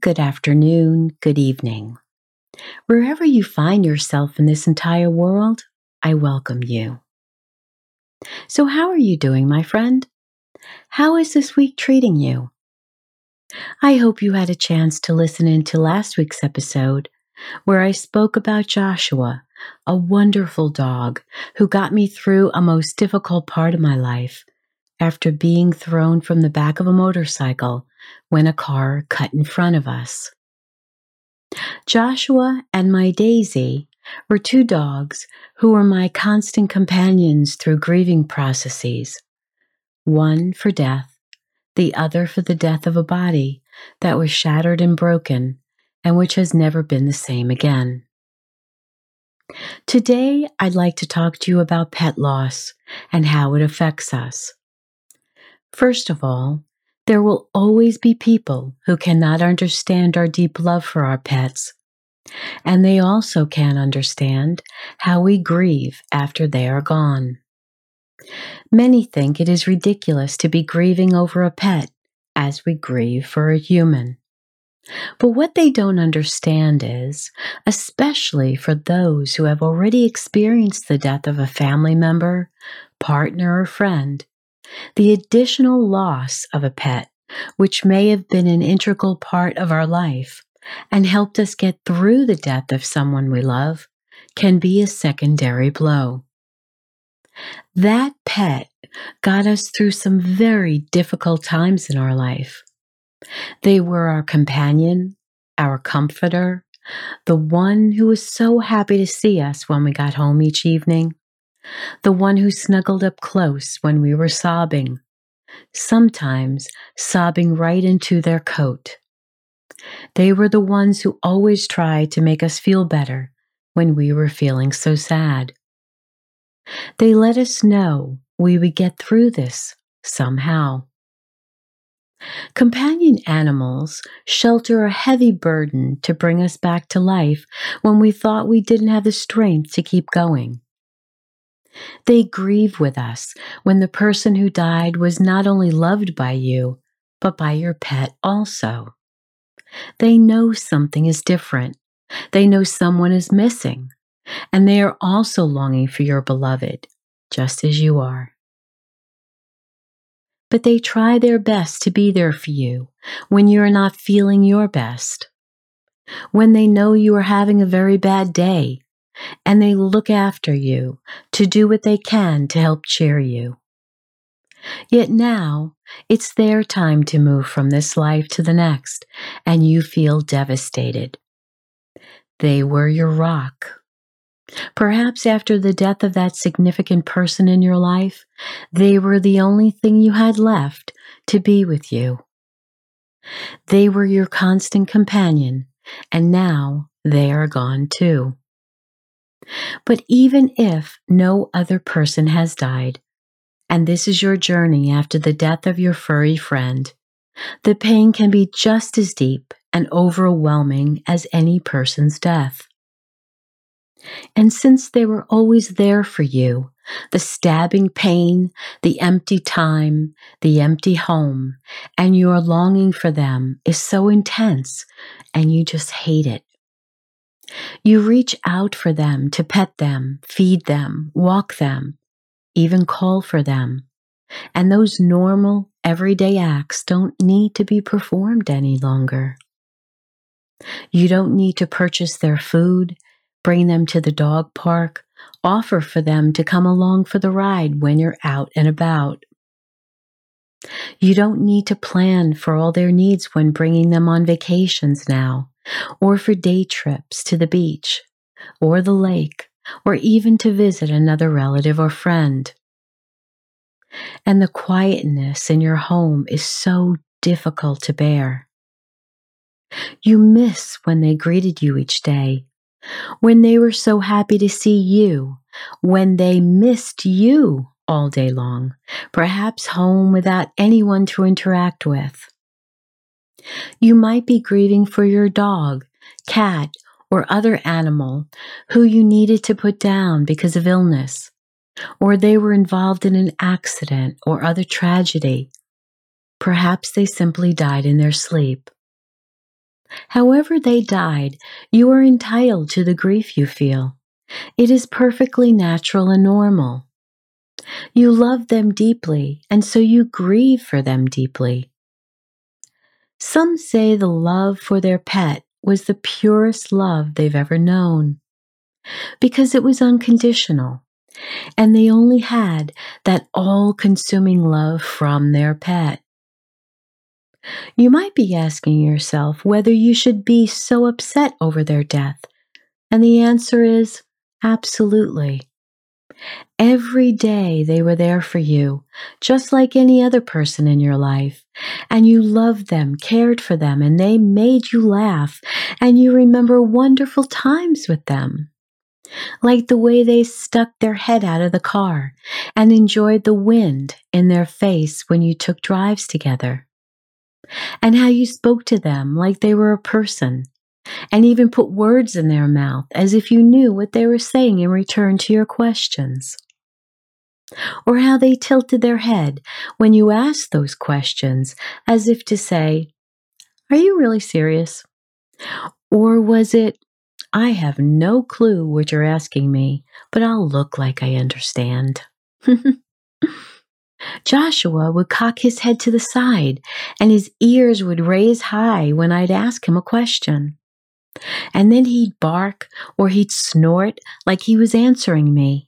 Good afternoon, good evening. Wherever you find yourself in this entire world, I welcome you. So, how are you doing, my friend? How is this week treating you? I hope you had a chance to listen in to last week's episode where I spoke about Joshua, a wonderful dog who got me through a most difficult part of my life after being thrown from the back of a motorcycle when a car cut in front of us. Joshua and my Daisy were two dogs who were my constant companions through grieving processes, one for death, the other for the death of a body that was shattered and broken and which has never been the same again. Today, I'd like to talk to you about pet loss and how it affects us. First of all, there will always be people who cannot understand our deep love for our pets, and they also can't understand how we grieve after they are gone. Many think it is ridiculous to be grieving over a pet as we grieve for a human. But what they don't understand is, especially for those who have already experienced the death of a family member, partner, or friend, the additional loss of a pet, which may have been an integral part of our life and helped us get through the death of someone we love, can be a secondary blow. That pet got us through some very difficult times in our life. They were our companion, our comforter, the one who was so happy to see us when we got home each evening, the one who snuggled up close when we were sobbing, sometimes sobbing right into their coat. They were the ones who always tried to make us feel better when we were feeling so sad. They let us know we would get through this somehow. Companion animals shelter a heavy burden to bring us back to life when we thought we didn't have the strength to keep going. They grieve with us when the person who died was not only loved by you, but by your pet also. They know something is different. They know someone is missing, and they are also longing for your beloved, just as you are. But they try their best to be there for you when you are not feeling your best. When they know you are having a very bad day and they look after you to do what they can to help cheer you. Yet now it's their time to move from this life to the next, and you feel devastated. They were your rock. Perhaps after the death of that significant person in your life, they were the only thing you had left to be with you. They were your constant companion, and now they are gone too. But even if no other person has died, and this is your journey after the death of your furry friend, the pain can be just as deep and overwhelming as any person's death. And since they were always there for you, the stabbing pain, the empty time, the empty home, and your longing for them is so intense and you just hate it. You reach out for them to pet them, feed them, walk them, even call for them. And those normal, everyday acts don't need to be performed any longer. You don't need to purchase their food, bring them to the dog park, offer for them to come along for the ride when you're out and about. You don't need to plan for all their needs when bringing them on vacations now or for day trips to the beach or the lake, or even to visit another relative or friend. And the quietness in your home is so difficult to bear. You miss when they greeted you each day, when they were so happy to see you, when they missed you all day long, perhaps home without anyone to interact with. You might be grieving for your dog, cat, or other animal who you needed to put down because of illness, or they were involved in an accident or other tragedy. Perhaps they simply died in their sleep. However, they died, you are entitled to the grief you feel. It is perfectly natural and normal. You love them deeply, and so you grieve for them deeply. Some say the love for their pet was the purest love they've ever known because it was unconditional and they only had that all consuming love from their pet. You might be asking yourself whether you should be so upset over their death, and the answer is absolutely. Every day they were there for you, just like any other person in your life. And you loved them, cared for them, and they made you laugh, and you remember wonderful times with them. Like the way they stuck their head out of the car and enjoyed the wind in their face when you took drives together. And how you spoke to them like they were a person and even put words in their mouth as if you knew what they were saying in return to your questions. Or how they tilted their head when you asked those questions as if to say, Are you really serious? Or was it, I have no clue what you're asking me, but I'll look like I understand. Joshua would cock his head to the side and his ears would raise high when I'd ask him a question. And then he'd bark or he'd snort like he was answering me.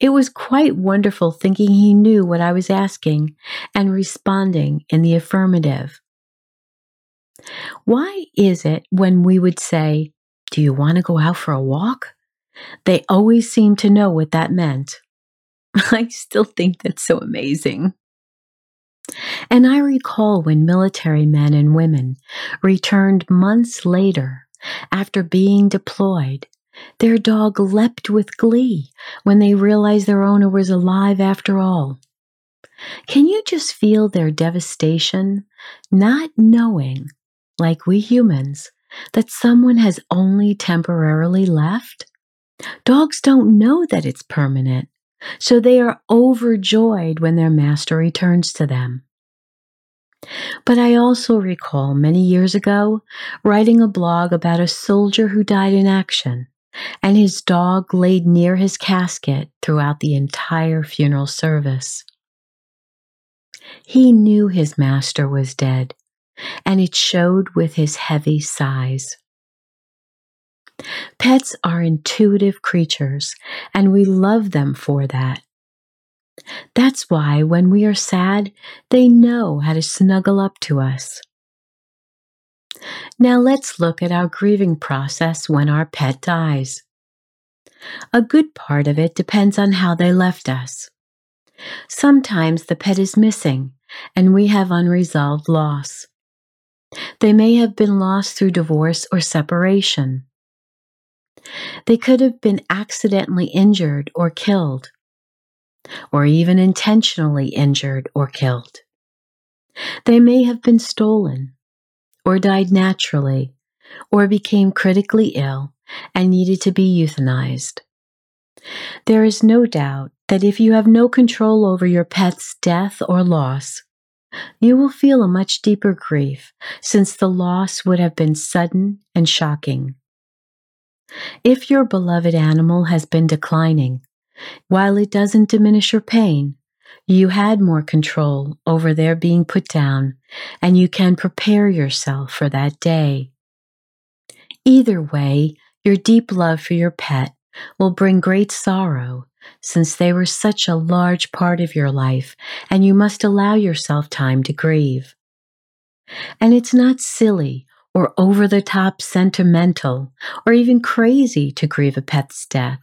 It was quite wonderful thinking he knew what I was asking and responding in the affirmative. Why is it when we would say, Do you want to go out for a walk? They always seemed to know what that meant. I still think that's so amazing. And I recall when military men and women returned months later after being deployed, their dog leapt with glee when they realized their owner was alive after all. Can you just feel their devastation, not knowing, like we humans, that someone has only temporarily left? Dogs don't know that it's permanent. So they are overjoyed when their master returns to them. But I also recall many years ago writing a blog about a soldier who died in action, and his dog laid near his casket throughout the entire funeral service. He knew his master was dead, and it showed with his heavy sighs. Pets are intuitive creatures, and we love them for that. That's why when we are sad, they know how to snuggle up to us. Now let's look at our grieving process when our pet dies. A good part of it depends on how they left us. Sometimes the pet is missing and we have unresolved loss. They may have been lost through divorce or separation. They could have been accidentally injured or killed, or even intentionally injured or killed. They may have been stolen, or died naturally, or became critically ill and needed to be euthanized. There is no doubt that if you have no control over your pet's death or loss, you will feel a much deeper grief since the loss would have been sudden and shocking. If your beloved animal has been declining, while it doesn't diminish your pain, you had more control over their being put down, and you can prepare yourself for that day. Either way, your deep love for your pet will bring great sorrow since they were such a large part of your life and you must allow yourself time to grieve. And it's not silly or over the top sentimental or even crazy to grieve a pet's death.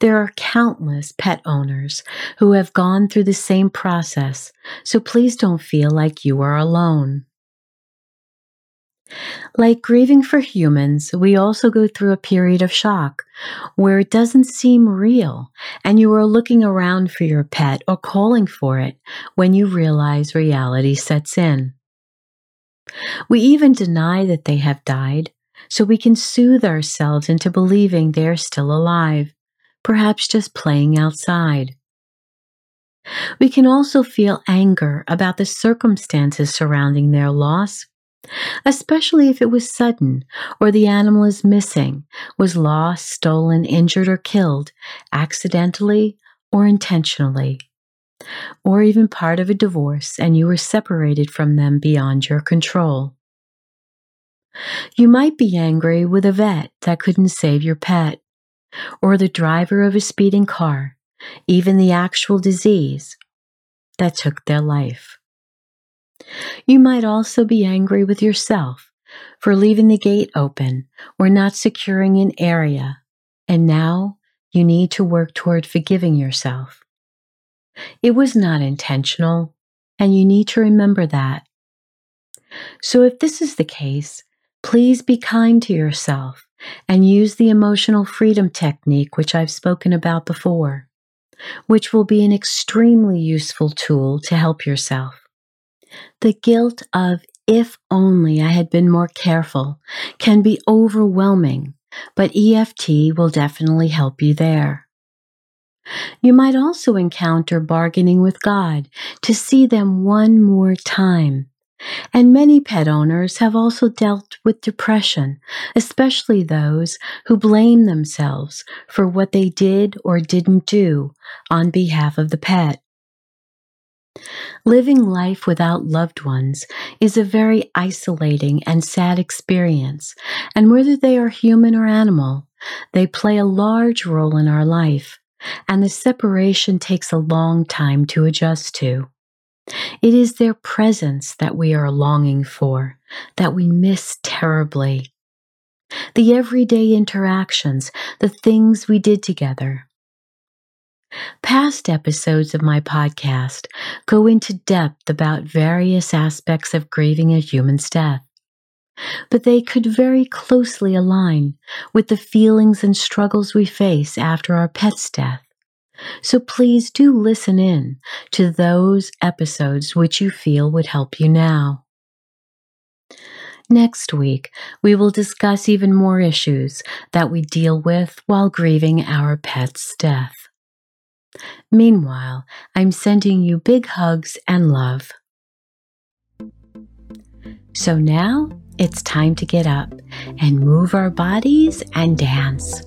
There are countless pet owners who have gone through the same process, so please don't feel like you are alone. Like grieving for humans, we also go through a period of shock where it doesn't seem real and you are looking around for your pet or calling for it when you realize reality sets in. We even deny that they have died so we can soothe ourselves into believing they're still alive, perhaps just playing outside. We can also feel anger about the circumstances surrounding their loss especially if it was sudden or the animal is missing, was lost, stolen, injured, or killed accidentally or intentionally, or even part of a divorce and you were separated from them beyond your control. You might be angry with a vet that couldn't save your pet, or the driver of a speeding car, even the actual disease that took their life. You might also be angry with yourself for leaving the gate open or not securing an area, and now you need to work toward forgiving yourself. It was not intentional, and you need to remember that. So, if this is the case, please be kind to yourself and use the emotional freedom technique, which I've spoken about before, which will be an extremely useful tool to help yourself. The guilt of, if only I had been more careful, can be overwhelming, but EFT will definitely help you there. You might also encounter bargaining with God to see them one more time. And many pet owners have also dealt with depression, especially those who blame themselves for what they did or didn't do on behalf of the pet. Living life without loved ones is a very isolating and sad experience, and whether they are human or animal, they play a large role in our life, and the separation takes a long time to adjust to. It is their presence that we are longing for, that we miss terribly. The everyday interactions, the things we did together, Past episodes of my podcast go into depth about various aspects of grieving a human's death, but they could very closely align with the feelings and struggles we face after our pet's death. So please do listen in to those episodes which you feel would help you now. Next week, we will discuss even more issues that we deal with while grieving our pet's death. Meanwhile, I'm sending you big hugs and love. So now it's time to get up and move our bodies and dance.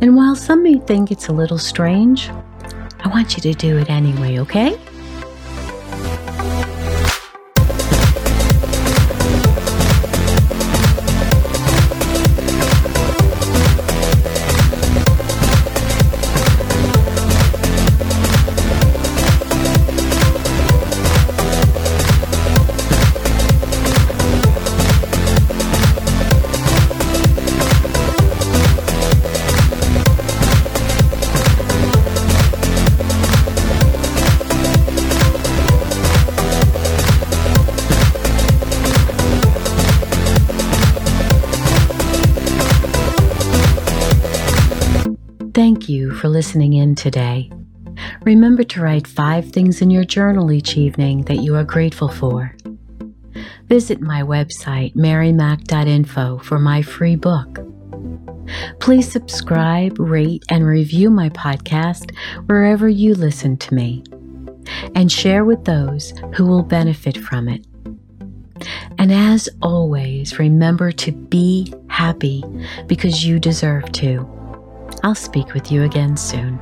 And while some may think it's a little strange, I want you to do it anyway, okay? Listening in today. Remember to write five things in your journal each evening that you are grateful for. Visit my website, marymac.info, for my free book. Please subscribe, rate, and review my podcast wherever you listen to me, and share with those who will benefit from it. And as always, remember to be happy because you deserve to. I'll speak with you again soon.